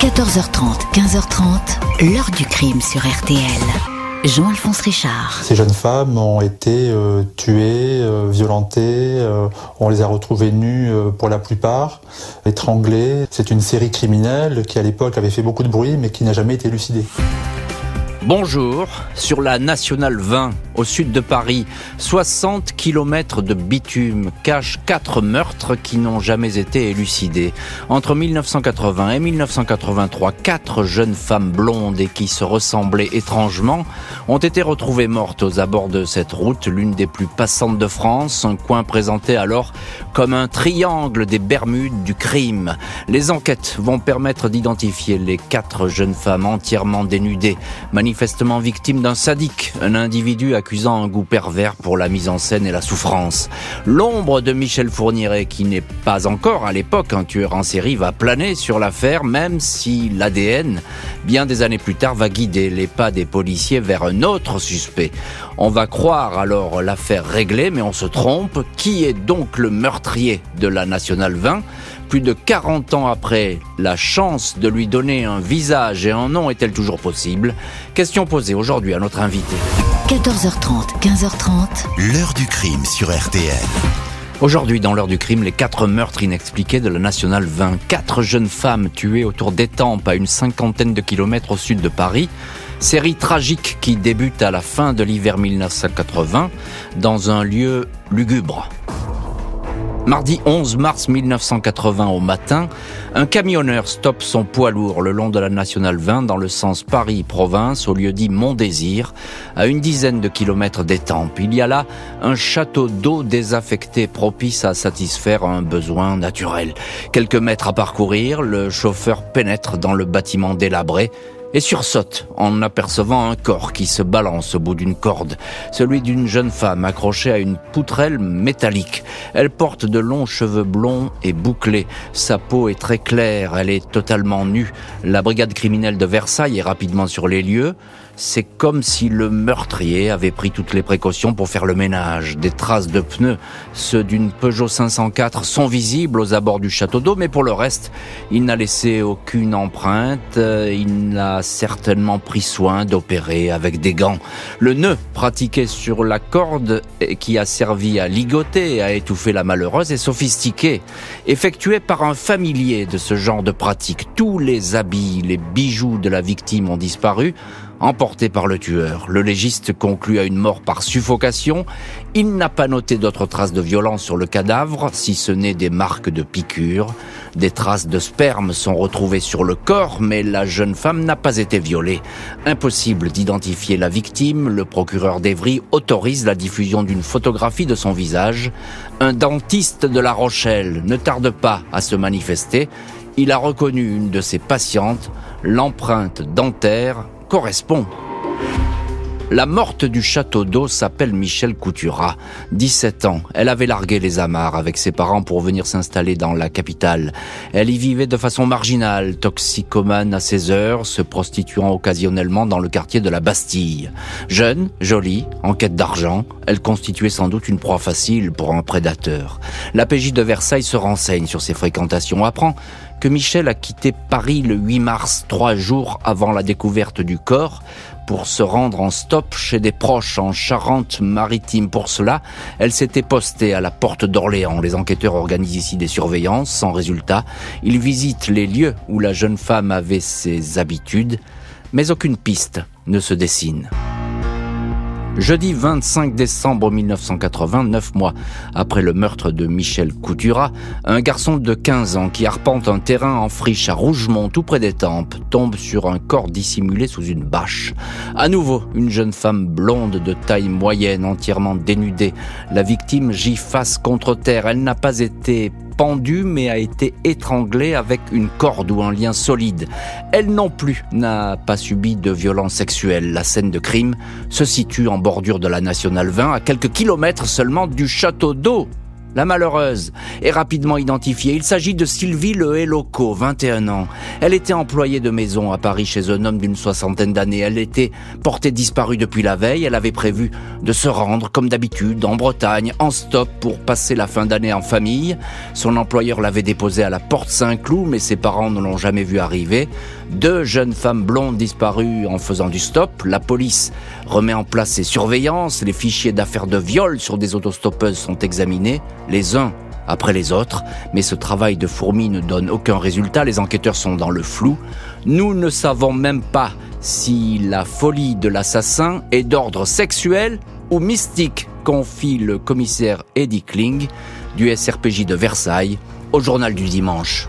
14h30, 15h30, l'heure du crime sur RTL. Jean-Alphonse Richard. Ces jeunes femmes ont été euh, tuées, euh, violentées, euh, on les a retrouvées nues pour la plupart, étranglées. C'est une série criminelle qui à l'époque avait fait beaucoup de bruit mais qui n'a jamais été élucidée. Bonjour, sur la Nationale 20, au sud de Paris, 60 km de bitume cachent quatre meurtres qui n'ont jamais été élucidés. Entre 1980 et 1983, quatre jeunes femmes blondes et qui se ressemblaient étrangement ont été retrouvées mortes aux abords de cette route, l'une des plus passantes de France, un coin présenté alors comme un triangle des Bermudes du crime. Les enquêtes vont permettre d'identifier les quatre jeunes femmes entièrement dénudées, manifestement victime d'un sadique, un individu accusant un goût pervers pour la mise en scène et la souffrance. L'ombre de Michel Fourniret, qui n'est pas encore à l'époque un tueur en série, va planer sur l'affaire, même si l'ADN, bien des années plus tard, va guider les pas des policiers vers un autre suspect. On va croire alors l'affaire réglée, mais on se trompe. Qui est donc le meurtrier de la Nationale 20 plus de 40 ans après, la chance de lui donner un visage et un nom est-elle toujours possible? Question posée aujourd'hui à notre invité. 14h30, 15h30. L'heure du crime sur RTL. Aujourd'hui, dans l'heure du crime, les quatre meurtres inexpliqués de la Nationale 20. Quatre jeunes femmes tuées autour d'Étampes à une cinquantaine de kilomètres au sud de Paris. Série tragique qui débute à la fin de l'hiver 1980 dans un lieu lugubre. Mardi 11 mars 1980 au matin, un camionneur stoppe son poids lourd le long de la nationale 20 dans le sens Paris-Province au lieu dit Mont-Désir, à une dizaine de kilomètres d'Étampes. Il y a là un château d'eau désaffecté propice à satisfaire un besoin naturel. Quelques mètres à parcourir, le chauffeur pénètre dans le bâtiment délabré et sursaute en apercevant un corps qui se balance au bout d'une corde, celui d'une jeune femme accrochée à une poutrelle métallique. Elle porte de longs cheveux blonds et bouclés. Sa peau est très claire, elle est totalement nue. La brigade criminelle de Versailles est rapidement sur les lieux. C'est comme si le meurtrier avait pris toutes les précautions pour faire le ménage. Des traces de pneus, ceux d'une Peugeot 504, sont visibles aux abords du château d'eau, mais pour le reste, il n'a laissé aucune empreinte. Il n'a certainement pris soin d'opérer avec des gants. Le nœud pratiqué sur la corde qui a servi à ligoter et à étouffer la malheureuse est sophistiqué, effectué par un familier de ce genre de pratique. Tous les habits, les bijoux de la victime ont disparu emporté par le tueur. Le légiste conclut à une mort par suffocation. Il n'a pas noté d'autres traces de violence sur le cadavre, si ce n'est des marques de piqûres. Des traces de sperme sont retrouvées sur le corps, mais la jeune femme n'a pas été violée. Impossible d'identifier la victime, le procureur d'Evry autorise la diffusion d'une photographie de son visage. Un dentiste de La Rochelle ne tarde pas à se manifester. Il a reconnu une de ses patientes, l'empreinte dentaire correspond. La morte du château d'eau s'appelle Michel Coutura. 17 ans. Elle avait largué les amarres avec ses parents pour venir s'installer dans la capitale. Elle y vivait de façon marginale, toxicomane à ses heures, se prostituant occasionnellement dans le quartier de la Bastille. Jeune, jolie, en quête d'argent, elle constituait sans doute une proie facile pour un prédateur. La PJ de Versailles se renseigne sur ses fréquentations, apprend que Michel a quitté Paris le 8 mars, trois jours avant la découverte du corps, pour se rendre en stop chez des proches en Charente-Maritime. Pour cela, elle s'était postée à la porte d'Orléans. Les enquêteurs organisent ici des surveillances sans résultat. Ils visitent les lieux où la jeune femme avait ses habitudes, mais aucune piste ne se dessine. Jeudi 25 décembre 1980, neuf mois après le meurtre de Michel Coutura, un garçon de 15 ans qui arpente un terrain en friche à Rougemont, tout près des Tempes, tombe sur un corps dissimulé sous une bâche. À nouveau, une jeune femme blonde de taille moyenne, entièrement dénudée. La victime gît face contre terre. Elle n'a pas été mais a été étranglée avec une corde ou un lien solide. Elle non plus n'a pas subi de violence sexuelle. La scène de crime se situe en bordure de la Nationale 20 à quelques kilomètres seulement du château d'eau la malheureuse, est rapidement identifiée. Il s'agit de Sylvie Le Héloco, 21 ans. Elle était employée de maison à Paris chez un homme d'une soixantaine d'années. Elle était portée disparue depuis la veille. Elle avait prévu de se rendre, comme d'habitude, en Bretagne, en stop pour passer la fin d'année en famille. Son employeur l'avait déposée à la porte Saint-Cloud, mais ses parents ne l'ont jamais vue arriver. Deux jeunes femmes blondes disparues en faisant du stop. La police remet en place ses surveillances. Les fichiers d'affaires de viol sur des autostoppeuses sont examinés, les uns après les autres, mais ce travail de fourmi ne donne aucun résultat, les enquêteurs sont dans le flou. Nous ne savons même pas si la folie de l'assassin est d'ordre sexuel ou mystique, confie le commissaire Eddie Kling du SRPJ de Versailles au journal du dimanche.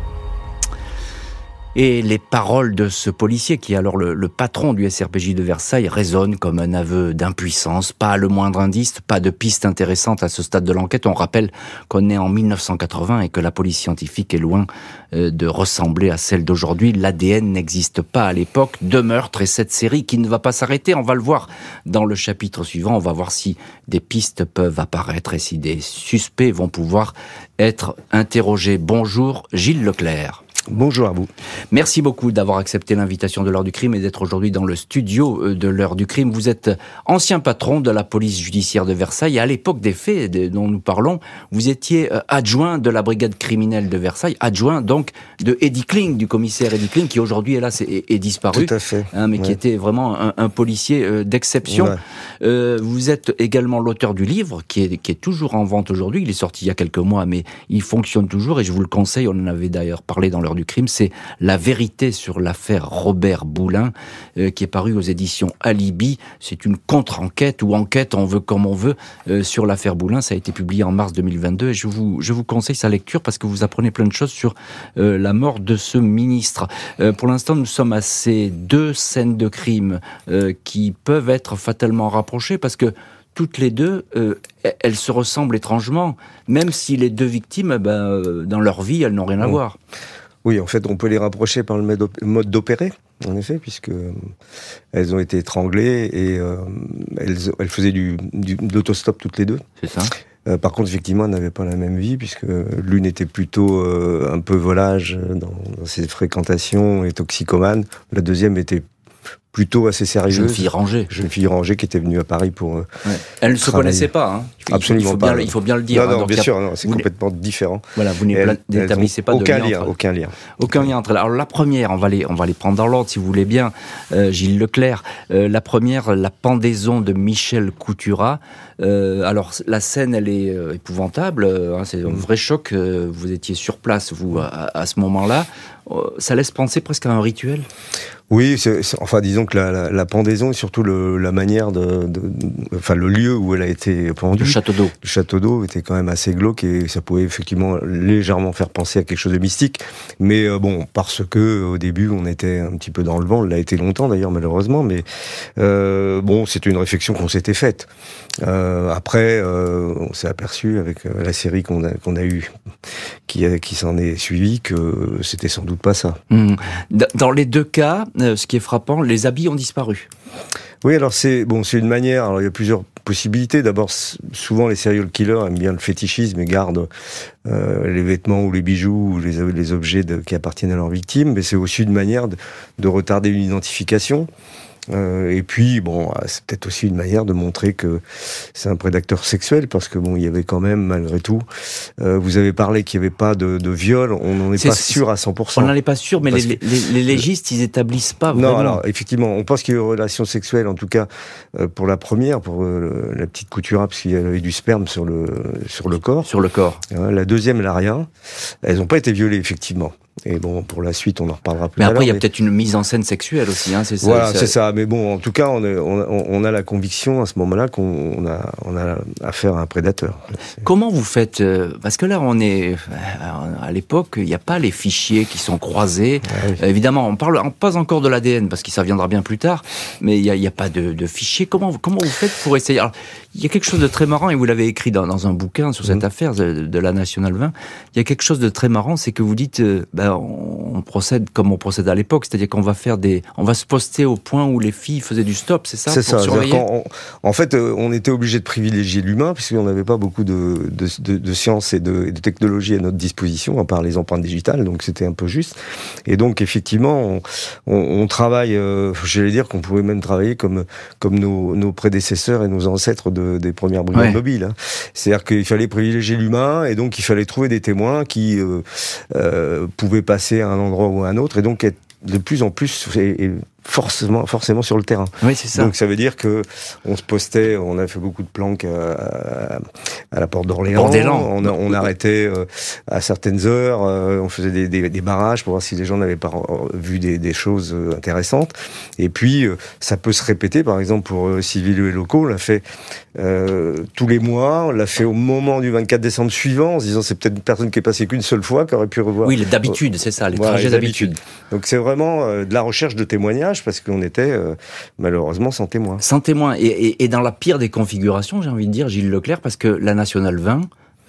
Et les paroles de ce policier, qui est alors le, patron du SRPJ de Versailles, résonnent comme un aveu d'impuissance. Pas le moindre indice, pas de piste intéressante à ce stade de l'enquête. On rappelle qu'on est en 1980 et que la police scientifique est loin euh, de ressembler à celle d'aujourd'hui. L'ADN n'existe pas à l'époque. Deux meurtres et cette série qui ne va pas s'arrêter. On va le voir dans le chapitre suivant. On va voir si des pistes peuvent apparaître et si des suspects vont pouvoir être interrogés. Bonjour, Gilles Leclerc. Bonjour à vous. Merci beaucoup d'avoir accepté l'invitation de l'heure du crime et d'être aujourd'hui dans le studio euh, de l'heure du crime. Vous êtes ancien patron de la police judiciaire de Versailles. À l'époque des faits dont nous parlons, vous étiez euh, adjoint de la brigade criminelle de Versailles, adjoint donc de Eddie Kling, du commissaire Eddie Kling, qui aujourd'hui est là, est, disparu. Tout à fait. Hein, mais qui était vraiment un, policier euh, d'exception. vous êtes également l'auteur du livre, qui est, qui est toujours en vente aujourd'hui. Il est sorti il y a quelques mois, mais il fonctionne toujours et je vous le conseille. On en avait d'ailleurs parlé dans leur du crime, c'est La vérité sur l'affaire Robert Boulin, euh, qui est paru aux éditions Alibi. C'est une contre-enquête ou enquête, on veut comme on veut, euh, sur l'affaire Boulin. Ça a été publié en mars 2022 et je vous, je vous conseille sa lecture parce que vous apprenez plein de choses sur euh, la mort de ce ministre. pour l'instant, nous sommes à ces deux scènes de crime qui peuvent être fatalement rapprochées parce que toutes les deux, elles se ressemblent étrangement, même si les deux victimes, ben, dans leur vie, elles n'ont rien à mmh. voir. Oui, en fait, on peut les rapprocher par le mode d'opérer, en effet, puisque euh, elles ont été étranglées et euh, elles, elles, faisaient du, du d'autostop toutes les deux. C'est ça. Euh, par contre, effectivement, elles n'avaient pas la même vie, puisque l'une était plutôt un peu volage dans, dans, ses fréquentations et toxicomane. La deuxième était plutôt assez sérieuse. Jeune fille rangée. Jeune fille rangée qui était venue à Paris pour. Euh, Elle ne se connaissait pas. Hein. Absolument il faut pas. Bien, il faut bien le dire. Non, non, hein, bien sûr, c'est complètement différent. Voilà, vous n'établissez pas aucun de lien. aucun lien. Aucun lien entre. Alors la première, on va les, on va les prendre dans l'ordre si vous voulez bien. Euh, Gilles Leclerc. Euh, la première, la pendaison de Michel Coutura. Euh, alors la scène, elle est épouvantable. Hein, c'est un vrai choc. vous étiez sur place, vous, à, à ce moment-là. Ça laisse penser presque à un rituel? Oui, enfin disons que la, la, la, pendaison et surtout le, la manière de, de, enfin le lieu où elle a été pendue. Le château d'eau. Le château d'eau était quand même assez glauque et ça pouvait effectivement légèrement faire penser à quelque chose de mystique. Mais euh, bon, parce que au début on était un petit peu dans le vent, on l'a été longtemps d'ailleurs malheureusement, mais euh, bon, c'était une réflexion qu'on s'était faite. Euh, après, on s'est aperçu avec la série qu'on a qu'on a eu, qui qui s'en est suivi, que c'était sans doute pas ça. Mmh. Dans les deux cas ce qui est frappant, les habits ont disparu. Oui, alors c'est bon, c'est une manière. Alors il y a plusieurs possibilités. D'abord, souvent les serial killers aiment bien le fétichisme et gardent euh, les vêtements ou les bijoux ou les, les objets qui appartiennent à leur victime. Mais c'est aussi une manière de retarder une identification. Euh, et puis, bon, ah, c'est peut-être aussi une manière de montrer que c'est un prédateur sexuel, parce que bon, il y avait quand même, malgré tout, euh, vous avez parlé qu'il n'y avait pas de, de viol, on n'en est, pas sûr à 100%. On n'en est pas sûr, mais les, les, légistes, ils établissent pas vraiment. Non, alors, effectivement, on pense qu'il y a eu une relation sexuelle, en tout cas, euh, pour la première, pour la petite couture, parce qu'il y avait du sperme sur le, sur le corps. Sur le corps. la deuxième, elle n'a rien. Elles n'ont pas été violées, effectivement. Et bon, pour la suite, on en reparlera plus Mais après, il y a peut-être une mise en scène sexuelle aussi, hein, c'est ça. Voilà, c'est ça. Mais bon, en tout cas, on, on, a la conviction à ce moment-là qu'on a, on a affaire à un prédateur. Comment vous faites euh, Parce que là, on est euh, à l'époque, il n'y a pas les fichiers qui sont croisés. Ah évidemment, on parle pas encore de l'ADN parce que ça viendra bien plus tard. Mais il n'y a, a, pas de, de fichiers. Comment, comment vous faites pour essayer? Alors, il y a quelque chose de très marrant et vous l'avez écrit dans, dans, un bouquin sur cette mmh. affaire de, la Nationale 20. Il y a quelque chose de très marrant, c'est que vous dites. Euh, ben, on procède comme on procède à l'époque, c'est-à-dire qu'on va faire des, on va se poster au point où les filles faisaient du stop, c'est ça C'est ça. en fait, euh, on était obligé de privilégier l'humain puisqu'on n'avait pas beaucoup de, de, de, sciences et de, de technologies à notre disposition, à part les empreintes digitales, donc c'était un peu juste. Et donc effectivement, on, on, on travaille, euh, j'allais dire qu'on pouvait même travailler comme comme nos, nos prédécesseurs et nos ancêtres de, des premières brigades mobiles. Hein. C'est-à-dire qu'il fallait privilégier l'humain et donc il fallait trouver des témoins qui euh, euh, pouvaient passer à un endroit ou à un autre et donc être de plus en plus forcément, forcément sur le terrain. Oui, c'est ça. Donc ça veut dire que on se postait, on a fait beaucoup de planques à, à la porte d'Orléans. On, on arrêtait euh, à certaines heures, euh, on faisait des, des, des, barrages pour voir si les gens n'avaient pas vu des, des, choses euh, intéressantes. Et puis ça peut se répéter, par exemple pour civils et locaux, on l'a fait euh, tous les mois, on l'a fait au moment du 24 décembre suivant, en se disant c'est peut-être une personne qui est passée qu'une seule fois, qui aurait pu revoir. Oui, d'habitude, c'est ça, les trajets d'habitude. Donc c'est vraiment de la recherche de témoignages parce qu'on était euh, malheureusement sans témoin. Sans témoin. Et, et, dans la pire des configurations, j'ai envie de dire, Gilles Leclerc, parce que la Nationale 20,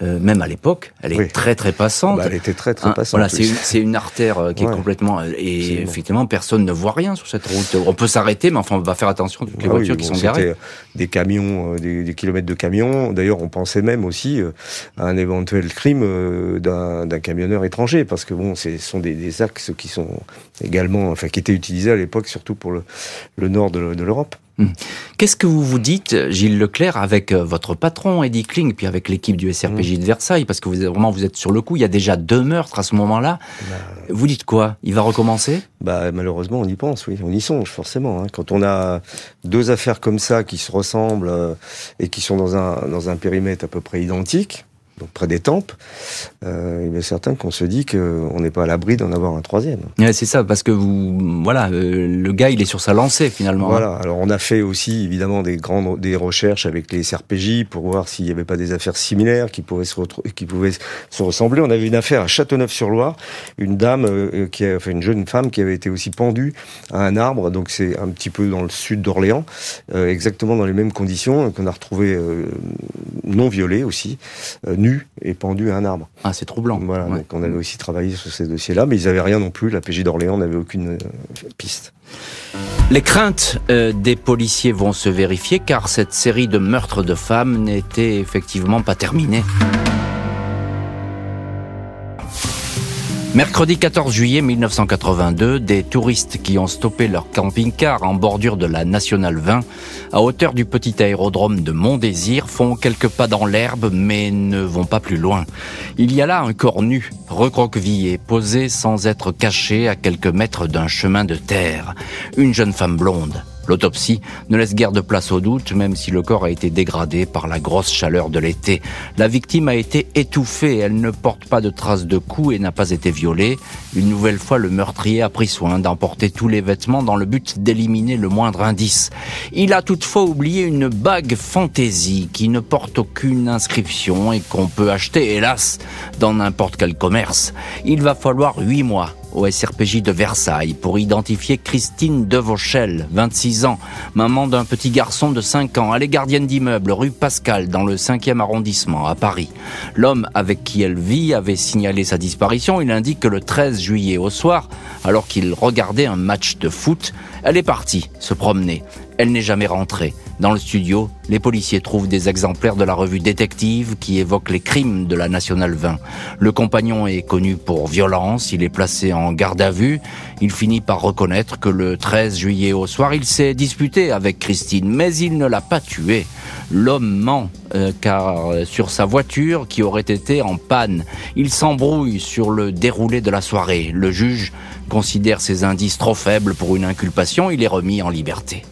euh, même à l'époque, elle est très très passante. Bah, elle était très très hein, passante. Voilà, c'est une, une, artère euh, qui est complètement euh, et effectivement personne ne voit rien sur cette route. On peut s'arrêter, mais enfin on va faire attention à toutes les ah voitures qui sont garées. Des camions, des, des, kilomètres de camions. D'ailleurs, on pensait même aussi à un éventuel crime d'un camionneur étranger, parce que bon, ce sont des, des, axes qui sont également, enfin, qui étaient utilisés à l'époque, surtout pour le, le nord de, de l'Europe. Hmm. Qu'est-ce que vous vous dites, Gilles Leclerc, avec euh, votre patron, Eddie Kling, puis avec l'équipe du SRPJ hmm. de Versailles, parce que vous vraiment vous êtes sur le coup, il y a déjà deux meurtres à ce moment-là. Bah, vous dites quoi? Il va recommencer? Bah malheureusement, on y pense, oui, on y songe forcément. Hein. Quand on a deux affaires comme ça qui se ressemblent euh, et qui sont dans un dans un périmètre à peu près identique, donc près des tempes, euh, il est certain qu'on se dit qu'on n'est pas à l'abri d'en avoir un troisième. c'est ça, parce que vous, voilà, euh, le gars, il est sur sa lancée finalement. Hein. Voilà. Alors on a fait aussi évidemment des grandes des recherches avec les SRPJ pour voir s'il n'y avait pas des affaires similaires qui pouvaient se qui pouvaient se ressembler. On avait une affaire à Châteauneuf-sur-Loire, une dame euh, qui a, enfin une jeune femme qui avait été aussi pendue à un arbre, donc c'est un petit peu dans le sud d'Orléans, euh, exactement dans les mêmes conditions qu'on a retrouvé non violée aussi nu et pendu à un arbre. Ah, c'est troublant. Voilà, donc on avait aussi travaillé sur ces dossiers-là, mais ils n'avaient rien non plus. La PJ d'Orléans n'avait aucune euh, piste. Les craintes euh, des policiers vont se vérifier car cette série de meurtres de femmes n'était effectivement pas terminée. Mercredi 14 juillet 1982, des touristes qui ont stoppé leur camping-car en bordure de la Nationale 20 à hauteur du petit aérodrome de Mont-Désir font quelques pas dans l'herbe mais ne vont pas plus loin. Il y a là un corps nu, recroquevillé, posé sans être caché à quelques mètres d'un chemin de terre. Une jeune femme blonde. L'autopsie ne laisse guère de place au doute, même si le corps a été dégradé par la grosse chaleur de l'été. La victime a été étouffée, elle ne porte pas de traces de coups et n'a pas été violée. Une nouvelle fois, le meurtrier a pris soin d'emporter tous les vêtements dans le but d'éliminer le moindre indice. Il a toutefois oublié une bague fantaisie qui ne porte aucune inscription et qu'on peut acheter, hélas, dans n'importe quel commerce. Il va falloir huit mois au SRPJ de Versailles pour identifier Christine Devauchel, 26 ans, maman d'un petit garçon de 5 ans. Elle gardienne d'immeuble rue Pascal dans le 5e arrondissement à Paris. L'homme avec qui elle vit avait signalé sa disparition. Il indique que le 13 juillet au soir, alors qu'il regardait un match de foot, elle est partie se promener. Elle n'est jamais rentrée. Dans le studio, les policiers trouvent des exemplaires de la revue Détective qui évoque les crimes de la Nationale 20. Le compagnon est connu pour violence, il est placé en garde à vue. Il finit par reconnaître que le 13 juillet au soir, il s'est disputé avec Christine, mais il ne l'a pas tuée. L'homme ment, euh, car euh, sur sa voiture qui aurait été en panne, il s'embrouille sur le déroulé de la soirée. Le juge considère ces indices trop faibles pour une inculpation, il est remis en liberté.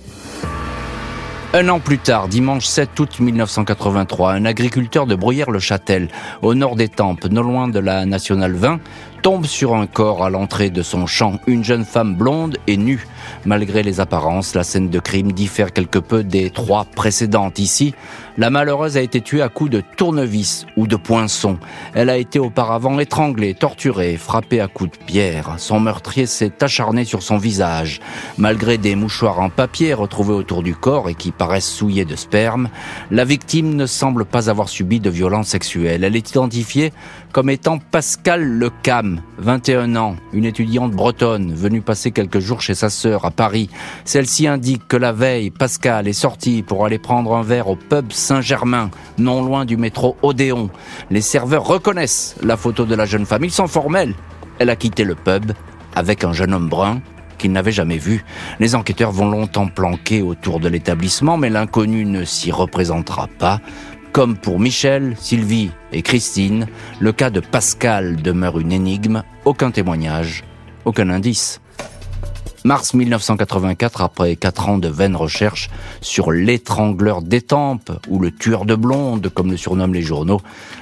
Un an plus tard, dimanche 7 août 1983, un agriculteur de Bruyères-le-Châtel, au nord des Tempes, non loin de la Nationale 20, tombe sur un corps à l'entrée de son champ, une jeune femme blonde et nue. Malgré les apparences, la scène de crime diffère quelque peu des trois précédentes. Ici, la malheureuse a été tuée à coups de tournevis ou de poinçon. Elle a été auparavant étranglée, torturée, frappée à coups de pierre. Son meurtrier s'est acharné sur son visage. Malgré des mouchoirs en papier retrouvés autour du corps et qui paraissent souillés de sperme, la victime ne semble pas avoir subi de violence sexuelle. Elle est identifiée comme étant Pascal Lecam, 21 ans, une étudiante bretonne venue passer quelques jours chez sa sœur à Paris. Celle-ci indique que la veille, Pascal est sorti pour aller prendre un verre au pub Saint-Germain, non loin du métro Odéon. Les serveurs reconnaissent la photo de la jeune femme. Ils sont formels. Elle a quitté le pub avec un jeune homme brun qu'ils n'avaient jamais vu. Les enquêteurs vont longtemps planquer autour de l'établissement, mais l'inconnu ne s'y représentera pas. Comme pour Michel, Sylvie et Christine, le cas de Pascal demeure une énigme, aucun témoignage, aucun indice. Mars 1984, après quatre ans de vaines recherches sur l'étrangleur d'étampes ou le tueur de blondes, comme le surnomment les journaux,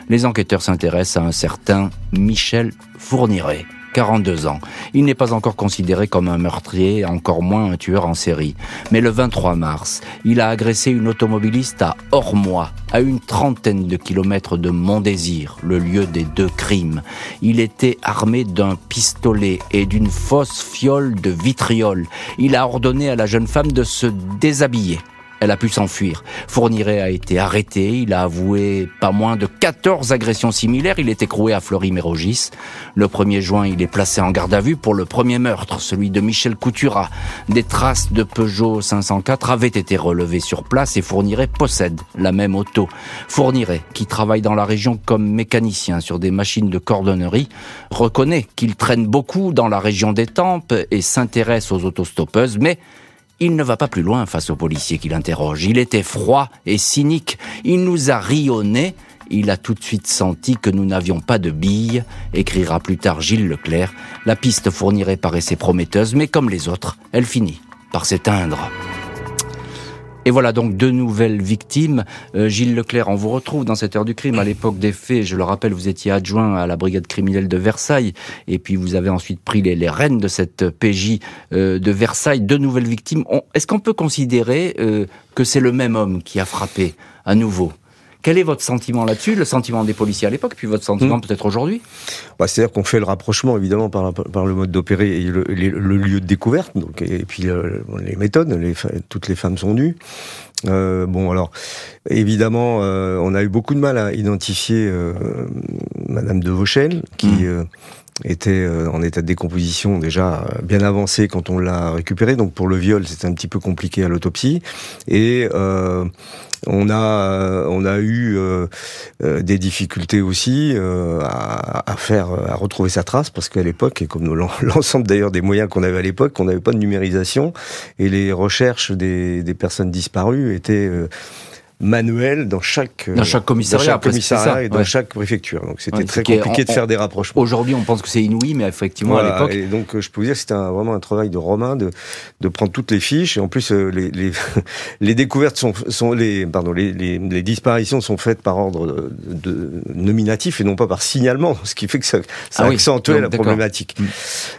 les enquêteurs s'intéressent à un certain Michel Fourniret. 42 ans. Il n'est pas encore considéré comme un meurtrier, encore moins un tueur en série. Mais le 23 mars, il a agressé une automobiliste à Ormois, à une trentaine de kilomètres de Montdésir, le lieu des deux crimes. Il était armé d'un pistolet et d'une fausse fiole de vitriol. Il a ordonné à la jeune femme de se déshabiller. Elle a pu s'enfuir. Fourniret a été arrêté. Il a avoué pas moins de 14 agressions similaires. Il est écroué à Fleury-Mérogis. Le 1er juin, il est placé en garde à vue pour le premier meurtre, celui de Michel Coutura. Des traces de Peugeot 504 avaient été relevées sur place et Fourniret possède la même auto. Fourniret, qui travaille dans la région comme mécanicien sur des machines de cordonnerie, reconnaît qu'il traîne beaucoup dans la région des Tempes et s'intéresse aux autostoppeuses, mais il ne va pas plus loin face au policier qui l'interroge. Il était froid et cynique. Il nous a rionné. Il a tout de suite senti que nous n'avions pas de billes, écrira plus tard Gilles Leclerc. La piste fournirait paraissait prometteuse, mais comme les autres, elle finit par s'éteindre. Et voilà donc deux nouvelles victimes. Euh, Gilles Leclerc, on vous retrouve dans cette heure du crime. À l'époque des faits, je le rappelle, vous étiez adjoint à la brigade criminelle de Versailles. Et puis vous avez ensuite pris les, rênes de cette PJ euh, de Versailles. Deux nouvelles victimes. Est-ce qu'on peut considérer euh, que c'est le même homme qui a frappé à nouveau? Quel est votre sentiment là-dessus, le sentiment des policiers à l'époque, puis votre sentiment mmh. peut-être aujourd'hui bah, C'est-à-dire qu'on fait le rapprochement évidemment par, par le mode d'opérer et le, le, lieu de découverte, donc, et puis euh, les méthodes, les, toutes les femmes sont nues. Euh, bon alors, évidemment, euh, on a eu beaucoup de mal à identifier euh, Madame de Vauchel, qui... Mmh. Était en état de décomposition déjà bien avancé quand on l'a récupéré. Donc pour le viol, c'était un petit peu compliqué à l'autopsie. Et euh, on a, euh, on a eu euh, euh, des difficultés aussi à, faire, à retrouver sa trace, parce qu'à l'époque, et comme l'ensemble d'ailleurs des moyens qu'on avait à l'époque, on n'avait pas de numérisation, et les recherches des, des personnes disparues étaient manuel dans chaque, dans chaque commissariat, dans commissariat et dans chaque préfecture. Donc c'était très compliqué de faire des rapprochements. Aujourd'hui, on pense que c'est inouï, mais effectivement, à l'époque. Et donc, je peux vous dire que c'était vraiment un travail de Romain de, de prendre toutes les fiches. Et en plus, euh, les, les, les découvertes sont, sont les, pardon, les, les, les, disparitions sont faites par ordre de, nominatif et non pas par signalement, ce qui fait que ça, ça ah accentuait la problématique. Mm.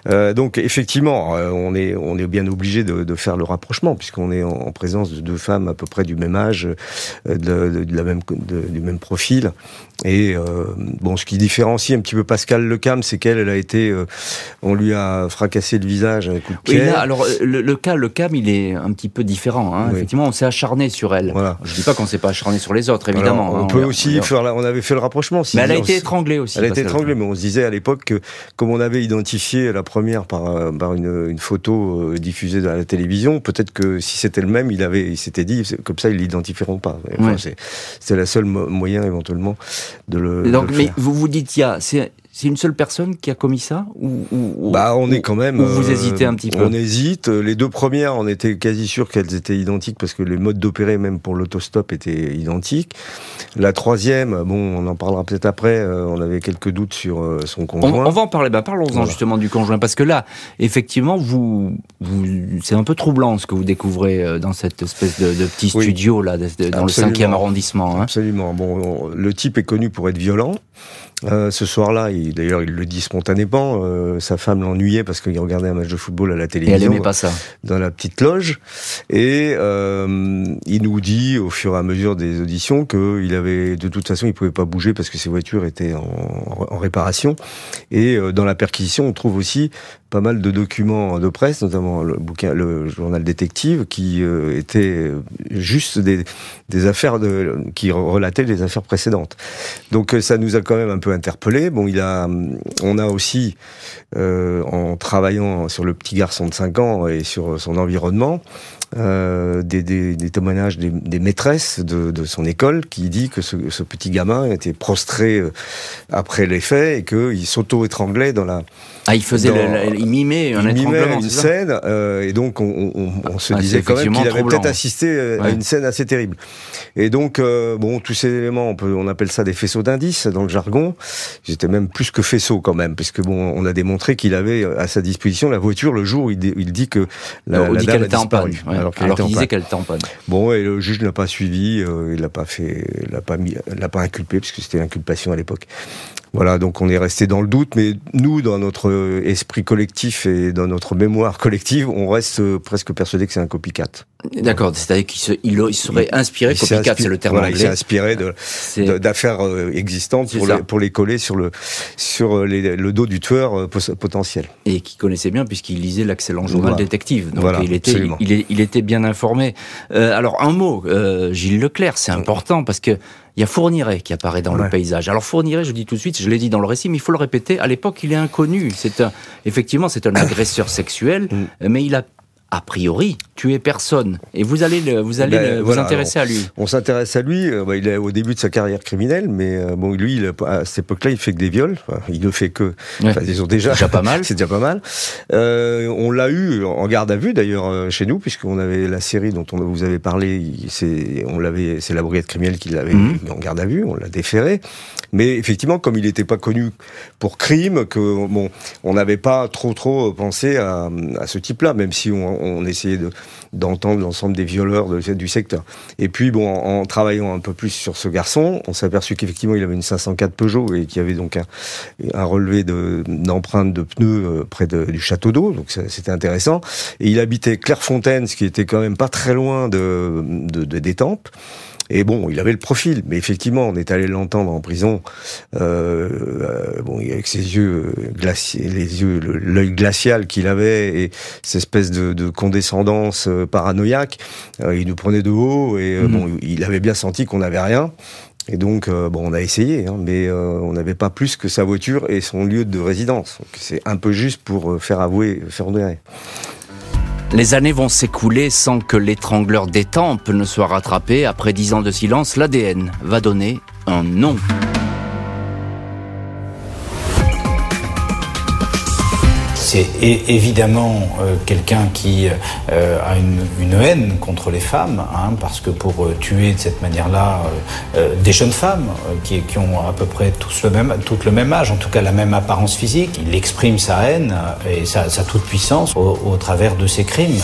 Euh, donc, effectivement, euh, on est, on est bien obligé de, de faire le rapprochement puisqu'on est en, présence de deux femmes à peu près du même âge euh, de, de, la même, du même profil. Et euh, bon, ce qui différencie un petit peu Pascal Lecam, c'est qu'elle, elle a été, euh, on lui a fracassé le visage avec coup de pierre. Oui, alors le, cas Lecam, il est un petit peu différent. Hein. Effectivement, on s'est acharné sur elle. Voilà. Je dis pas qu'on s'est pas acharné sur les autres, évidemment. on, hein, peut aussi faire, on avait fait le rapprochement. mais elle a été étranglée aussi. Elle a été étranglée, mais on se disait à l'époque que, comme on avait identifié la première par, par une, une photo diffusée dans la télévision, peut-être que si c'était le même, il avait, il s'était dit, comme ça, ils l'identifieront pas. Enfin, C'est la seule moyen éventuellement de le. Donc, mais vous vous dites, il y a, c'est une seule personne qui a commis ça ou, ou Bah, on est quand même. Ou vous hésitez un petit peu. On hésite. Les deux premières, on était quasi sûr qu'elles étaient identiques parce que les modes d'opérer, même pour l'autostop, étaient identiques. La troisième, bon, on en parlera peut-être après. Euh, on avait quelques doutes sur euh, son conjoint. On, va en parler. Bah, parlons-en justement du conjoint parce que là, effectivement, vous, vous c'est un peu troublant ce que vous découvrez euh, dans cette espèce de, de petit studio là, dans le cinquième arrondissement. Hein. Absolument. Bon, le type est connu pour être violent. Euh, ce soir-là, d'ailleurs, il le dit spontanément, euh, sa femme l'ennuyait parce qu'il regardait un match de football à la télévision. Et elle aimait pas ça. Dans la petite loge. Et euh, il nous dit, au fur et à mesure des auditions, qu'il avait, de toute façon, il pouvait pas bouger parce que ses voitures étaient en, en réparation. Et euh, dans la perquisition, on trouve aussi pas mal de documents de presse, notamment le bouquin, le journal détective, qui euh, était juste des, des affaires de, qui relataient les affaires précédentes. Donc ça nous a quand même un peu interpellé. Bon, il a, on a aussi, euh, en travaillant sur le petit garçon de 5 ans et sur son environnement, euh, des, des, des, témoignages des, des maîtresses de, de, son école qui dit que ce, ce, petit gamin était prostré euh, après les faits et qu'il s'auto-étranglait dans la. Ah, il faisait, le, il mimait un il étranglement. une scène euh, et donc on, on, on se ah, disait quand même qu'il avait peut-être assisté euh, à une scène assez terrible. Et donc euh, bon, tous ces éléments, on, peut, on appelle ça des faisceaux d'indices dans le jargon. J'étais même plus que faisceau quand même, puisque bon, on a démontré qu'il avait à sa disposition la voiture le jour où il, il dit que la, la dame a était en panne. Ouais. Alors qu'il qu disait qu'elle tamponne. Bon, et le juge n'a pas suivi, euh, il l'a pas fait, l'a pas mis, l'a pas inculpé puisque c'était l'inculpation à l'époque. Voilà, donc on est resté dans le doute, mais nous, dans notre esprit collectif et dans notre mémoire collective, on reste presque persuadé que c'est un copycat. D'accord, c'est-à-dire qu'il se, il, il serait inspiré, il copycat, c'est le terme voilà, anglais. Il s'est inspiré d'affaires euh, existantes pour les, pour les coller sur le, sur les, le dos du tueur euh, potentiel. Et qui connaissait bien puisqu'il lisait l'excellent journal voilà. détective. Donc voilà, il, était, il, était bien informé. Euh, alors un mot, euh, Gilles Leclerc, c'est important parce que il y a Fourniret qui apparaît dans ouais. le paysage. Alors Fourniret, je dis tout de suite, je l'ai dit dans le récit, mais il faut le répéter, à l'époque, il est inconnu. C'est un, effectivement, c'est un agresseur sexuel, mais il a a priori, tuer personne. Et vous allez, le, vous allez ben, le, voilà, vous intéresser à lui. On s'intéresse à lui. Euh, bah, il est au début de sa carrière criminelle, mais euh, bon, lui, il, à cette époque-là, il fait que des viols. Enfin, il ne fait que. Ouais. Enfin, disons déjà. déjà pas mal. C'est déjà pas mal. Euh, on l'a eu en garde à vue d'ailleurs euh, chez nous, puisqu'on avait la série dont on vous avez parlé. C'est, on l'avait, c'est la brigade criminelle qui l'avait mmh. en garde à vue. On l'a déféré. Mais effectivement, comme il n'était pas connu pour crime, que bon, on n'avait pas trop trop pensé à, ce type-là, même si on, essayait de d'entendre l'ensemble des violeurs du secteur. Et puis, bon, en, travaillant un peu plus sur ce garçon, on s'est aperçu qu'effectivement, il avait une 504 Peugeot et qu'il y avait donc un, relevé d'empreintes de, pneus euh, près du château d'eau. Donc, c'était intéressant. Et il habitait Clairefontaine, ce qui était quand même pas très loin de, de. Et bon, il avait le profil, mais effectivement, on est allé l'entendre en prison, euh, euh, bon, avec ses yeux glaciers, les yeux, l'œil glacial qu'il avait et cette espèce de, de condescendance euh, paranoïaque. Euh, il nous prenait de haut et mmh. bon, il avait bien senti qu'on n'avait rien. Et donc, euh, bon, on a essayé, hein, mais euh, on n'avait pas plus que sa voiture et son lieu de résidence. Donc, c'est un peu juste pour euh, faire avouer Ferdinand. Les années vont s'écouler sans que l'étrangleur d'Étampes ne soit rattrapé. Après dix ans de silence, l'ADN va donner un nom. C'est évidemment euh, quelqu'un qui euh, a une, haine contre les femmes, hein, parce que pour euh, tuer de cette manière-là des jeunes femmes qui, ont à peu près tous le même, toutes le même âge, en tout cas la même apparence physique, il exprime sa haine et sa, sa toute puissance au, au travers de ses crimes.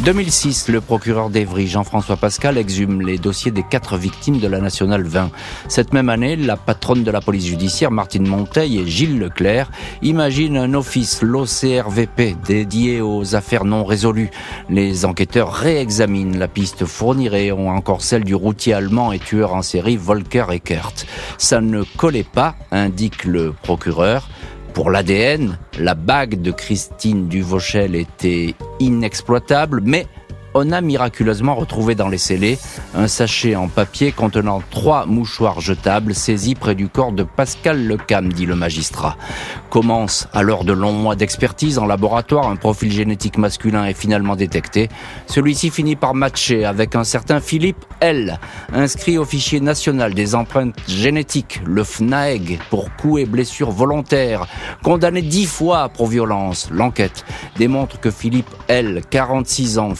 2006, le procureur d'Evry, Jean-François Pascal, exhume les dossiers des quatre victimes de la Nationale 20. Cette même année, la patronne de la police judiciaire, Martine Monteil et Gilles Leclerc, imaginent un office, l'OCRVP, dédié aux affaires non résolues. Les enquêteurs réexaminent la piste fournirait ou encore celle du routier allemand et tueur en série Volker Eckert. Ça ne collait pas, indique le procureur. Pour l'ADN, la bague de Christine Duvauchel était inexploitable, mais on a miraculeusement retrouvé dans les scellés un sachet en papier contenant trois mouchoirs jetables saisis près du corps de Pascal Lecam, dit le magistrat. Commence, alors de longs mois d'expertise en laboratoire, un profil génétique masculin est finalement détecté. Celui-ci finit par matcher avec un certain Philippe L, inscrit au fichier national des empreintes génétiques, le FNAEG, pour coups et blessures volontaires, condamné dix fois pour violence. L'enquête démontre que Philippe L, 46 ans,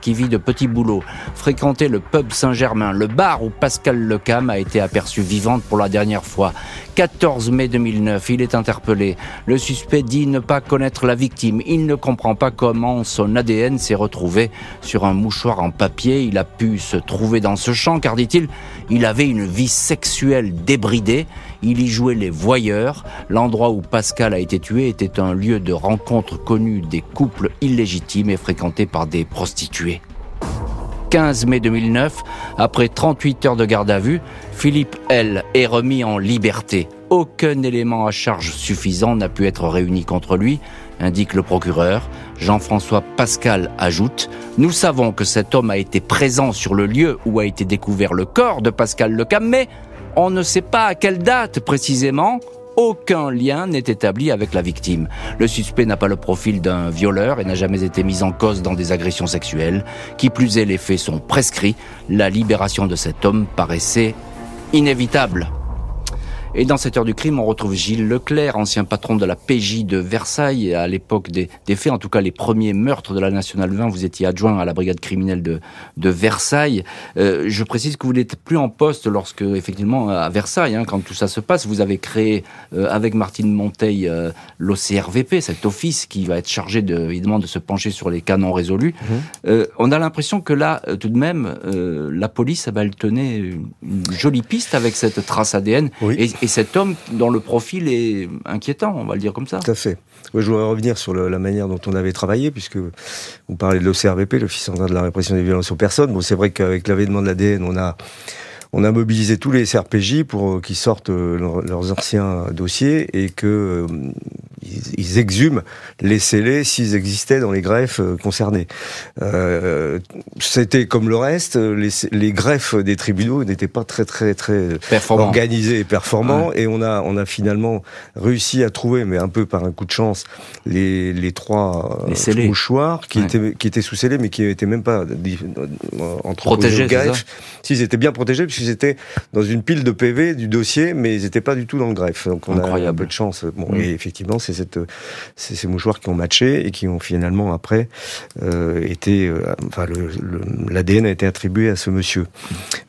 qui vit de petits boulots, fréquentait le pub Saint-Germain, le bar où Pascal Lecam a été aperçu vivante pour la dernière fois. 14 mai 2009, il est interpellé. Le suspect dit ne pas connaître la victime. Il ne comprend pas comment son ADN s'est retrouvé sur un mouchoir en papier. Il a pu se trouver dans ce champ car, dit-il, il avait une vie sexuelle débridée. Il y jouait les voyeurs. L'endroit où Pascal a été tué était un lieu de rencontre connu des couples illégitimes et fréquenté par des prostituées. 15 mai 2009, après 38 heures de garde à vue, Philippe L. est remis en liberté. Aucun élément à charge suffisant n'a pu être réuni contre lui, indique le procureur. Jean-François Pascal ajoute Nous savons que cet homme a été présent sur le lieu où a été découvert le corps de Pascal Lecam, mais on ne sait pas à quelle date précisément. Aucun lien n'est établi avec la victime. Le suspect n'a pas le profil d'un violeur et n'a jamais été mis en cause dans des agressions sexuelles. Qui plus est, les faits sont prescrits. La libération de cet homme paraissait inévitable. Et dans cette heure du crime, on retrouve Gilles Leclerc, ancien patron de la PJ de Versailles à l'époque des, faits, en tout cas les premiers meurtres de la Nationale 20. Vous étiez adjoint à la brigade criminelle de, de Versailles. Euh, je précise que vous n'êtes plus en poste lorsque, effectivement, à Versailles, hein, quand tout ça se passe, vous avez créé euh, avec Martine Monteil euh, l'OCRVP, cet office qui va être chargé de, évidemment de se pencher sur les cas non résolus. Mmh. on a l'impression que là, tout de même, la police, eh ben, elle tenait une jolie piste avec cette trace ADN. Et, et cet homme dont le profil est inquiétant, on va le dire comme ça. Tout à fait. je voudrais revenir sur la manière dont on avait travaillé, puisque vous parlez de l'OCRVP, l'Office central de la répression des violences aux personnes. Bon, c'est vrai qu'avec l'avènement de l'ADN, on a on a mobilisé tous les SRPJ pour qu'ils sortent euh, leurs anciens dossiers et que euh, ils, exhument les scellés s'ils existaient dans les greffes euh, concernés. Euh, C'était comme le reste, les, les greffes des tribunaux n'étaient pas très très très organisés et performants, et on a on a finalement réussi à trouver, mais un peu par un coup de chance, les, les trois les mouchoirs qui étaient qui étaient sous scellés, mais qui n'étaient même pas entre protégés. S'ils étaient bien protégés, puisqu'ils étaient dans une pile de PV du dossier, mais ils n'étaient pas du tout dans le greffe. Donc on a un peu de chance. Bon, mm. et effectivement, c'est ces mouchoirs qui ont matché et qui ont finalement après euh, été, euh, enfin, l'ADN a été attribué à ce monsieur.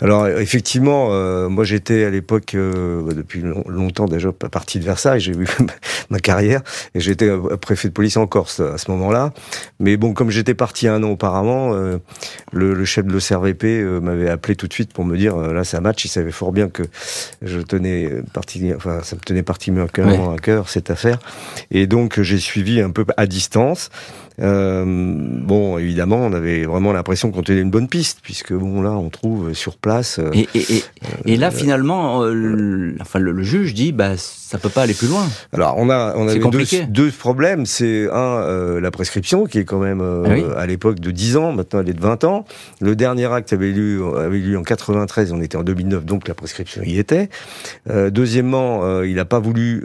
Alors effectivement, euh, moi j'étais à l'époque depuis longtemps déjà parti de Versailles, j'ai vu ma carrière et j'étais préfet de police en Corse à ce moment-là. Mais bon, comme j'étais parti un an auparavant, le, chef de l'OCRVP m'avait appelé tout de suite pour me dire là c'est un match. Il savait fort bien que je tenais partie, enfin ça me tenait particulièrement à cœur cette affaire et donc j'ai suivi un peu à distance. Euh, bon, évidemment, on avait vraiment l'impression qu'on tenait une bonne piste, puisque bon, là, on trouve sur place. Euh, et, et, et, et, là, euh, finalement, le, enfin, le, juge dit, bah, ça peut pas aller plus loin. Alors, on a, on avait deux, deux, problèmes. C'est un, la prescription, qui est quand même ah à l'époque de 10 ans, maintenant elle est de 20 ans. Le dernier acte avait lu, avait lu en 93, on était en 2009, donc la prescription y était. deuxièmement, il n'a pas voulu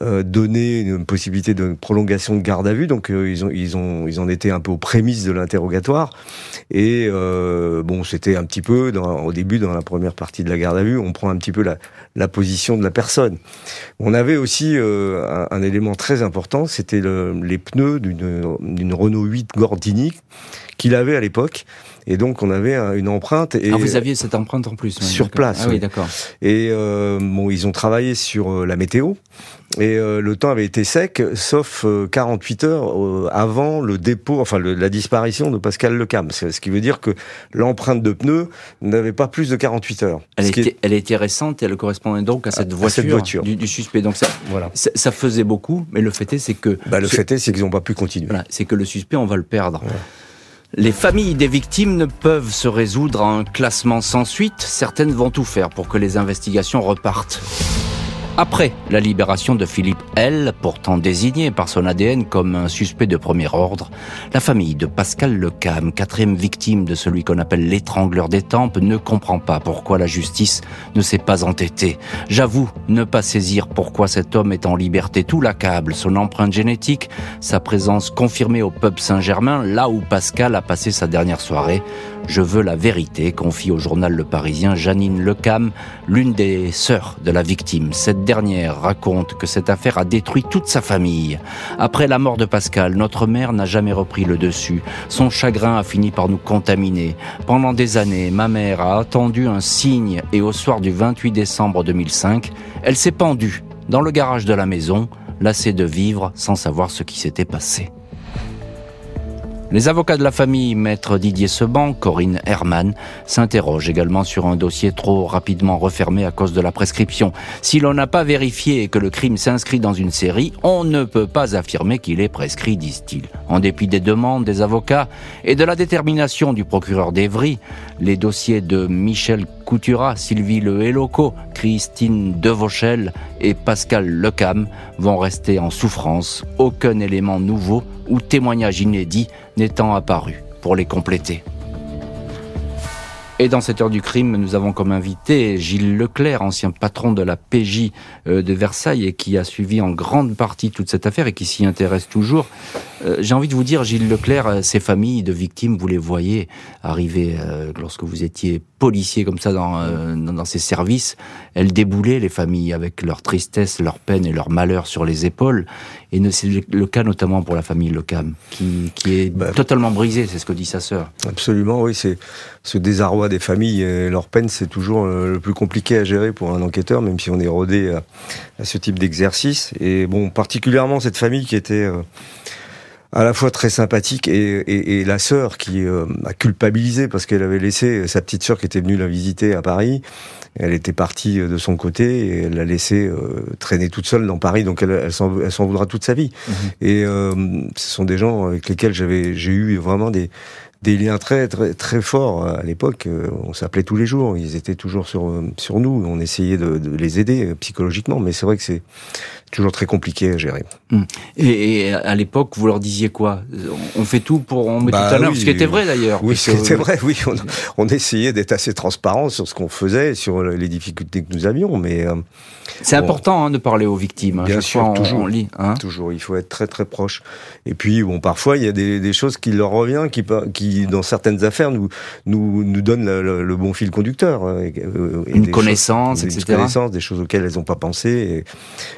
donner une possibilité de prolongation de garde à vue, donc ils ont ils ont ils en étaient un peu aux prémices de l'interrogatoire et euh, bon c'était un petit peu au début dans la première partie de la garde à vue on prend un petit peu la, position de la personne. On avait aussi euh, un, élément très important c'était le, les pneus d'une Renault 8 Gordini qu'il avait à l'époque et donc on avait une empreinte. Et ah, vous aviez cette empreinte en plus sur place. Ah oui, d'accord. Et euh, bon, ils ont travaillé sur euh, la météo. Et euh, le temps avait été sec, sauf 48 heures avant le dépôt, enfin la disparition de Pascal Lecam. Ce qui veut dire que l'empreinte de pneus n'avait pas plus de 48 heures. Elle, était, elle était récente et elle correspondait donc à cette voiture, Du, suspect. Donc ça, voilà. ça, faisait beaucoup, mais le fait est, c'est que... Bah, le fait est, c'est qu'ils n'ont pas pu continuer. Voilà, c'est que le suspect, on va le perdre. Les familles des victimes ne peuvent se résoudre à un classement sans suite. Certaines vont tout faire pour que les investigations repartent. Après la libération de Philippe L, pourtant désigné par son ADN comme un suspect de premier ordre, la famille de Pascal Lecam, quatrième victime de celui qu'on appelle l'étrangleur des tempes, ne comprend pas pourquoi la justice ne s'est pas entêtée. J'avoue ne pas saisir pourquoi cet homme est en liberté. Tout l'accable, son empreinte génétique, sa présence confirmée au pub Saint-Germain, là où Pascal a passé sa dernière soirée. Je veux la vérité, confie au journal Le Parisien Janine Lecam, l'une des sœurs de la victime. Cette dernière raconte que cette affaire a détruit toute sa famille. Après la mort de Pascal, notre mère n'a jamais repris le dessus. Son chagrin a fini par nous contaminer. Pendant des années, ma mère a attendu un signe et au soir du 28 décembre 2005, elle s'est pendue dans le garage de la maison, lassée de vivre sans savoir ce qui s'était passé. Les avocats de la famille, maître Didier Seban, Corinne Herman, s'interrogent également sur un dossier trop rapidement refermé à cause de la prescription. Si l'on n'a pas vérifié que le crime s'inscrit dans une série, on ne peut pas affirmer qu'il est prescrit, disent-ils. En dépit des demandes des avocats et de la détermination du procureur d'Evry, les dossiers de Michel Coutura, Sylvie Le Héloco, Christine Devauchel et Pascal Lecam vont rester en souffrance. Aucun élément nouveau ou témoignage inédit n'étant apparu pour les compléter. Et dans cette heure du crime, nous avons comme invité Gilles Leclerc, ancien patron de la PJ euh, de Versailles et qui a suivi en grande partie toute cette affaire et qui s'y intéresse toujours. Euh, j'ai envie de vous dire, Gilles Leclerc, euh, ces familles de victimes, vous les voyez arriver lorsque vous étiez policier comme ça dans, dans ces services, elles déboulaient les familles avec leur tristesse, leur peine et leur malheur sur les épaules. Et c'est le cas notamment pour la famille Lecam, qui, qui est bah, totalement brisée, c'est ce que dit sa sœur. Absolument, oui, c'est ce désarroi des familles et leur peine, c'est toujours euh, le plus compliqué à gérer pour un enquêteur, même si on est rodé à, ce type d'exercice. Et bon, particulièrement cette famille qui était euh, à la fois très sympathique et, et, la sœur qui euh, a culpabilisé parce qu'elle avait laissé sa petite sœur qui était venue la visiter à Paris. Elle était partie de son côté et elle l'a laissé traîner toute seule dans Paris, donc elle, elle s'en voudra toute sa vie. Mmh. Et ce sont des gens avec lesquels j'avais j'ai eu vraiment des des liens très très très forts à l'époque. Euh, on s'appelait tous les jours. Ils étaient toujours sur sur nous. On essayait de, de les aider euh, psychologiquement, mais c'est vrai que c'est toujours très compliqué à gérer. Hum. Et, à l'époque, vous leur disiez quoi? On fait tout pour on met bah tout à l'heure, ce qui était vrai d'ailleurs. Oui, ce qui était vrai. Oui, on, on essayait d'être assez transparent sur ce qu'on faisait, sur les difficultés que nous avions, mais euh, c'est important hein, de parler aux victimes. Hein. Bien sûr, toujours. On lit, hein. toujours. Il faut être très très proche. Et puis bon, parfois il y a des, des choses qui leur reviennent, qui, qui dans certaines affaires nous nous nous donnent le, bon fil conducteur. Euh, et, une connaissance, etc. Une connaissance, des choses auxquelles elles n'ont pas pensé. Et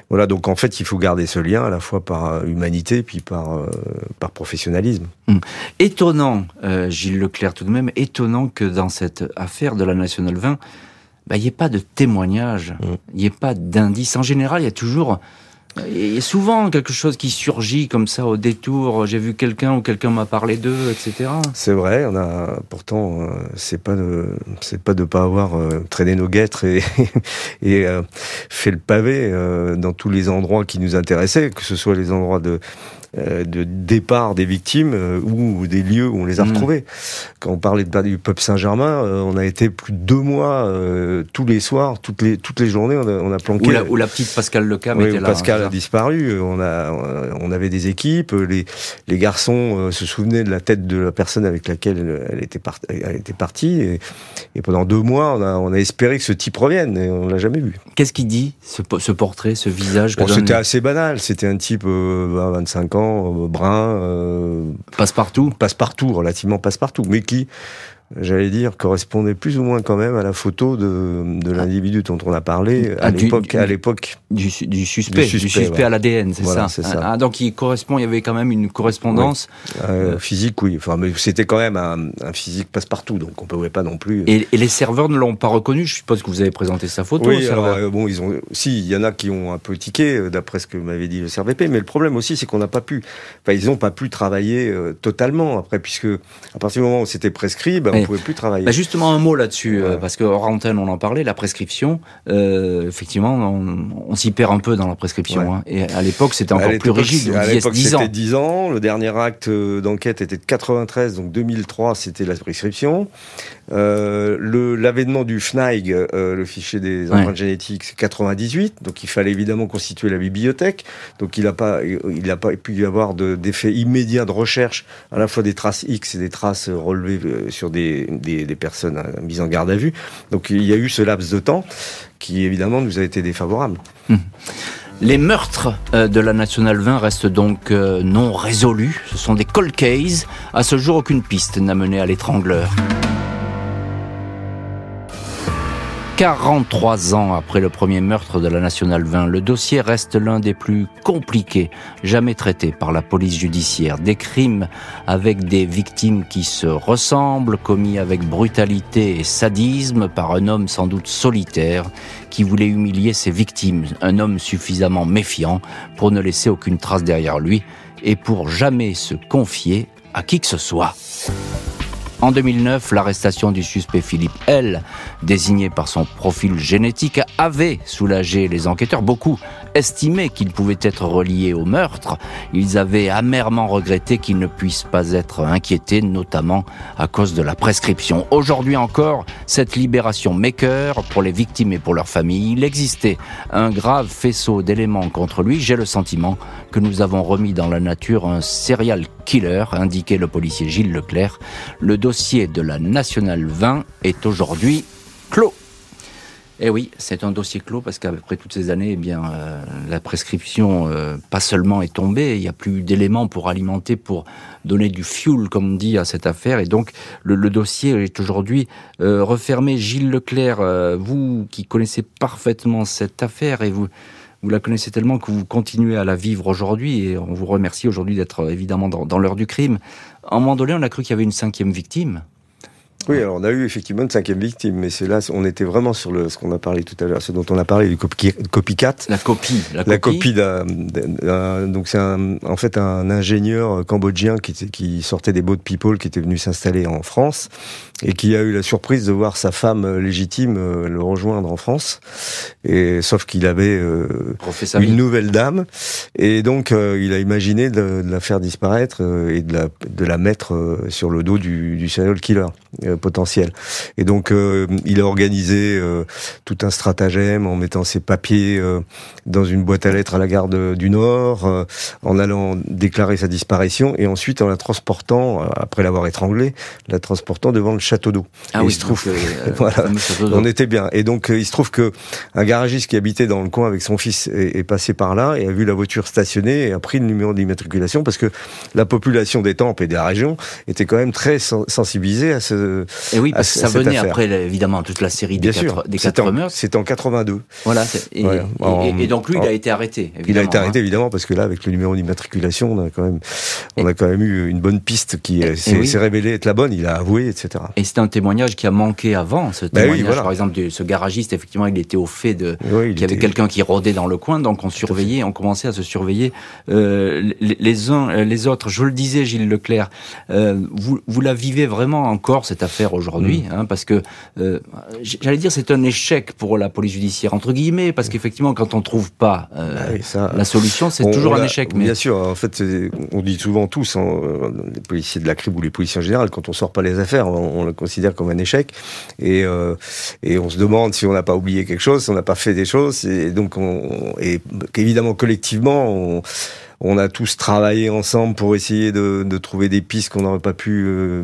voilà. Donc en fait, il faut garder ce lien à la fois par humanité puis par euh, par professionnalisme. Hum. Étonnant, euh, Gilles Leclerc, tout de même étonnant que dans cette affaire de la Nationale 20 bah, il n'y ait pas de témoignage, mm. il n'y ait pas d'indice. En général, il y a toujours a souvent quelque chose qui surgit comme ça au détour. J'ai vu quelqu'un ou quelqu'un m'a parlé d'eux, etc. C'est vrai. On a pourtant, euh, c'est pas de, c'est pas de pas avoir euh, traîné nos guêtres et, et euh, fait le pavé dans tous les endroits qui nous intéressaient, que ce soit les endroits de de départ des victimes euh, ou des lieux où on les a mm. retrouvés. Quand on parlait de, du peuple Saint-Germain, euh, on a été plus de deux mois tous les soirs, toutes les toutes les journées, on a, on a planqué. Où la, petite Pascal Lecam était là. Pascal a disparu. On a on avait des équipes. Les les garçons se souvenaient de la tête de la personne avec laquelle elle était partie. Elle était partie et, et, pendant deux mois, on a on a espéré que ce type revienne et on l'a jamais vu. Qu'est-ce qu'il dit ce, ce, portrait, ce visage C'était assez banal. C'était un type à 25 ans euh, brun. Euh, passe-partout Passe-partout, relativement passe-partout, mais qui j'allais dire, correspondait plus ou moins quand même à la photo de, de l'individu dont on a parlé à ah, l'époque. À l'époque du, du, suspect, du suspect, à l'ADN, c'est ça. ça. Ah, donc il correspond, il y avait quand même une correspondance euh, physique, oui. Enfin, mais c'était quand même un, un physique passe-partout, donc on pouvait pas non plus. Et, et les serveurs ne l'ont pas reconnu? Je suppose que vous avez présenté sa photo. Oui, alors, euh, bon, ils ont. Si, il y en a qui ont un peu tiqué, euh, d'après ce que m'avait dit le CRVP. Mais le problème aussi, c'est qu'on n'a pas pu. Enfin, ils n'ont pas pu travailler totalement après, puisque à partir du moment où c'était prescrit, ben, on pouvait plus travailler. Bah justement, un mot là-dessus, euh, parce que hors antenne, on en parlait, la prescription, euh, effectivement, on, s'y perd un peu dans la prescription. Hein. Et à l'époque, c'était encore plus rigide. À l'époque, c'était 10 ans. Le dernier acte euh, d'enquête était de 93, donc 2003, c'était la prescription. Euh, l'avènement du FNAIG, euh, le fichier des empreintes génétiques, c'est 98, donc il fallait évidemment constituer la bibliothèque. Donc il n'a pas, il n'a pas pu y avoir d'effet immédiat de recherche, à la fois des traces X et des traces relevées sur des, des, personnes euh, mises en garde à vue. Donc il y a eu ce laps de temps qui évidemment nous a été défavorable. Hum. Les meurtres de la Nationale 20 restent donc non résolus. Ce sont des cold cases. À ce jour, aucune piste n'a mené à l'étrangleur. 43 ans après le premier meurtre de la Nationale 20, le dossier reste l'un des plus compliqués jamais traités par la police judiciaire. Des crimes avec des victimes qui se ressemblent, commis avec brutalité et sadisme par un homme sans doute solitaire qui voulait humilier ses victimes, un homme suffisamment méfiant pour ne laisser aucune trace derrière lui et pour jamais se confier à qui que ce soit. En 2009, l'arrestation du suspect Philippe L, désigné par son profil génétique, avait soulagé les enquêteurs. Beaucoup estimaient qu'il pouvait être relié au meurtre. Ils avaient amèrement regretté qu'il ne puisse pas être inquiété, notamment à cause de la prescription. Aujourd'hui encore, cette libération maker pour les victimes et pour leurs familles, il existait un grave faisceau d'éléments contre lui. J'ai le sentiment que nous avons remis dans la nature un serial killer, indiquait le policier Gilles Leclerc. Le dossier de la Nationale 20 est aujourd'hui clos. Eh oui, c'est un dossier clos parce qu'après toutes ces années, eh bien, euh, la prescription, euh, pas seulement est tombée, il n'y a plus d'éléments pour alimenter, pour donner du fuel, comme on dit, à cette affaire. Et donc, le, dossier est aujourd'hui euh, refermé. Gilles Leclerc, vous qui connaissez parfaitement cette affaire et vous, vous la connaissez tellement que vous continuez à la vivre aujourd'hui et on vous remercie aujourd'hui d'être évidemment dans, dans l'heure du crime. À un moment donné, on a cru qu'il y avait une cinquième victime. Oui, alors on a eu effectivement une cinquième victime, mais c'est là, on était vraiment sur le, ce qu'on a parlé tout à l'heure, ce dont on a parlé du copycat. La copie. La, la copie, d'un, donc c'est en fait un ingénieur cambodgien qui, qui sortait des boat people, qui était venu s'installer en France et qui a eu la surprise de voir sa femme légitime euh, le rejoindre en France. Et sauf qu'il avait euh, une nouvelle dame, et donc euh, il a imaginé de, de la faire disparaître et de la, de la mettre sur le dos du, du serial killer potentiel. Et donc il a organisé tout un stratagème en mettant ses papiers dans une boîte à lettres à la gare du Nord, en allant déclarer sa disparition et ensuite en la transportant, après l'avoir étranglée, la transportant devant le château d'eau. Ah oui, il se trouve, euh, voilà, on était bien. Et donc euh, il se trouve que un garagiste qui habitait dans le coin avec son fils est, passé par là et a vu la voiture stationnée et a pris le numéro d'immatriculation parce que la population des temples et des régions était quand même très sensibilisée à ce. Et oui, parce que ça venait après évidemment toute la série des quatre, des quatre meurtres. C'était en 82. Voilà. Et, et, donc lui, il a été arrêté. Il a été arrêté hein. évidemment parce que là, avec le numéro d'immatriculation, on a quand même, on a quand même eu une bonne piste qui s'est révélée être la bonne. Il a avoué, etc. Et c'est un témoignage qui a manqué avant. Ce ben témoignage, par exemple, de ce garagiste, effectivement, il était au fait de qu'il y avait quelqu'un qui rôdait dans le coin, donc on surveillait, on commençait à se surveiller euh, les, uns euh, les autres. Je le disais, Gilles Leclerc, euh, vous, vous la vivez vraiment encore cette affaire aujourd'hui, mm. hein, parce que euh, j'allais dire c'est un échec pour la police judiciaire entre guillemets, parce qu'effectivement quand on trouve pas euh, ça, la solution, c'est toujours un échec. Mais... Bien sûr, en fait, on dit souvent tous, hein, les policiers de la CRIB ou les policiers en général, quand on sort pas les affaires, on, on le considère comme un échec. Et, euh, et on se demande si on n'a pas oublié quelque chose, si on n'a pas fait des choses. Et donc, on, et évidemment, collectivement, on, on a tous travaillé ensemble pour essayer de, de trouver des pistes qu'on n'aurait pas pu euh,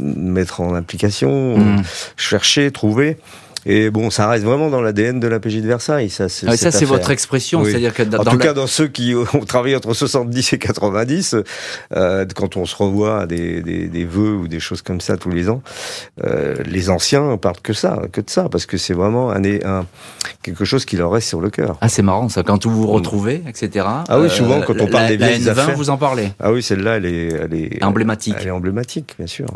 mettre en application, mmh. chercher, trouver. Et bon, ça reste vraiment dans l'ADN de la PJ de Versailles. Ça, c'est, ah, ça, c'est votre expression. C'est-à-dire que dans en tout cas, dans ceux qui ont travaillé entre 70 et 90, euh, quand on se revoit des, des, des, vœux ou des choses comme ça tous les ans, euh, les anciens parlent que ça, que de ça, parce que c'est vraiment un, un, quelque chose qui leur reste sur le cœur. Ah, c'est marrant ça. Quand vous vous retrouvez, etc. Ah oui, souvent quand on parle des vieilles la N20, affaires. vous en parlez. Ah oui, celle-là, elle est, elle est emblématique. Elle est emblématique, bien sûr.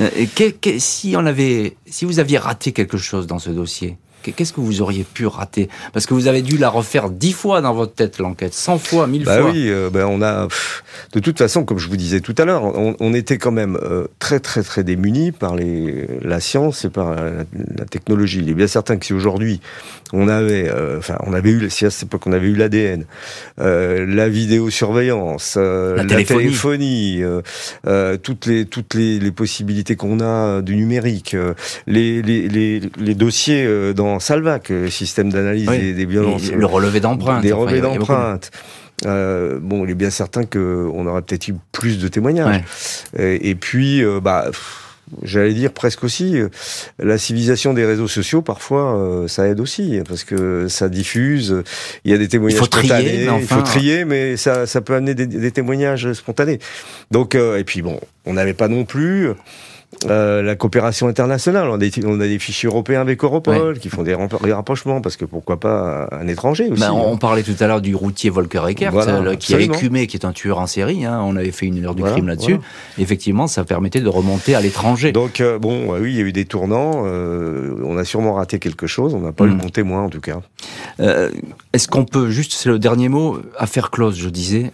Euh, que, si on avait, si vous aviez raté quelque chose dans ce dossier, Qu'est-ce que vous auriez pu rater? Parce que vous avez dû la refaire dix fois dans votre tête, l'enquête, cent fois, mille bah fois. Oui, euh, bah on a. de toute façon, comme je vous disais tout à l'heure, on, on, était quand même euh, très, très, très démunis par les, la science et par la, la, technologie. Il est bien certain que si aujourd'hui on avait, euh, enfin, on avait eu, si à cette époque on avait eu l'ADN, la vidéosurveillance, la, la, téléphonie, toutes les toutes les, les possibilités qu'on a du numérique, les, les, les, les dossiers dans Salvac, système d'analyse des, des, violences, le relevé d'empreintes, des relevés d'empreintes. Euh, bon, il est bien certain qu'on aurait peut-être eu plus de témoignages. Ouais. Et, et, puis, euh, bah j'allais dire presque aussi, euh, la civilisation des réseaux sociaux, parfois, ça aide aussi, parce que ça diffuse, il y a des témoignages il faut spontanés, trier, mais enfin... il faut trier, mais ça, ça peut amener des, des témoignages spontanés. Donc, et puis bon, on n'avait pas non plus Euh, la coopération internationale, on a, des, on a des fichiers européens avec Europol qui font des, rapprochements parce que pourquoi pas un étranger aussi. Ben, on, parlait tout à l'heure du routier Volker Eckert qui a écumé, qui est un tueur en série. Hein. On avait fait une heure du crime là-dessus. Effectivement, ça permettait de remonter à l'étranger. Donc bon, oui, il y a eu des tournants. on a sûrement raté quelque chose. On n'a pas eu mm. bon témoin en tout cas. Est-ce qu'on peut juste, c'est le dernier mot, affaire close, je disais.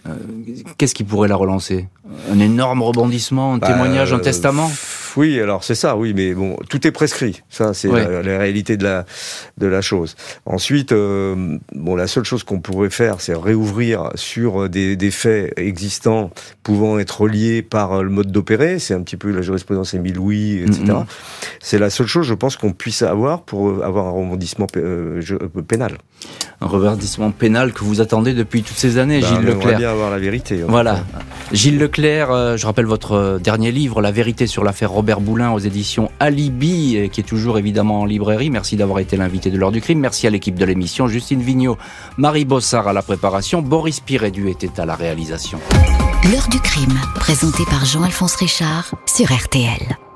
Qu'est-ce qui pourrait la relancer? Un énorme rebondissement, un bah, témoignage, un testament? Oui, alors c'est ça, oui, mais bon, tout est prescrit. Ça, c'est la, réalité de la de la chose. Ensuite, euh, bon, la seule chose qu'on pourrait faire, c'est réouvrir sur des, des, faits existants pouvant être liés par le mode d'opérer. C'est un petit peu la jurisprudence Émile Louis, etc. Mm-hmm. C'est la seule chose, je pense, qu'on puisse avoir pour avoir un rebondissement euh, pénal. Un rebondissement pénal que vous attendez depuis toutes ces années, ben, Gilles Leclerc. On bien avoir la vérité. Voilà. Gilles Leclerc, euh, je rappelle votre dernier livre, La vérité sur l'affaire Robert Boulin aux éditions Alibi, euh, qui est toujours évidemment en librairie. Merci d'avoir été l'invité de l'heure du crime. Merci à l'équipe de l'émission, Justine Vignot, Marie Bossard à la préparation, Boris Pirédu était à la réalisation. L'heure du crime, présenté par Jean-Alphonse Richard sur RTL.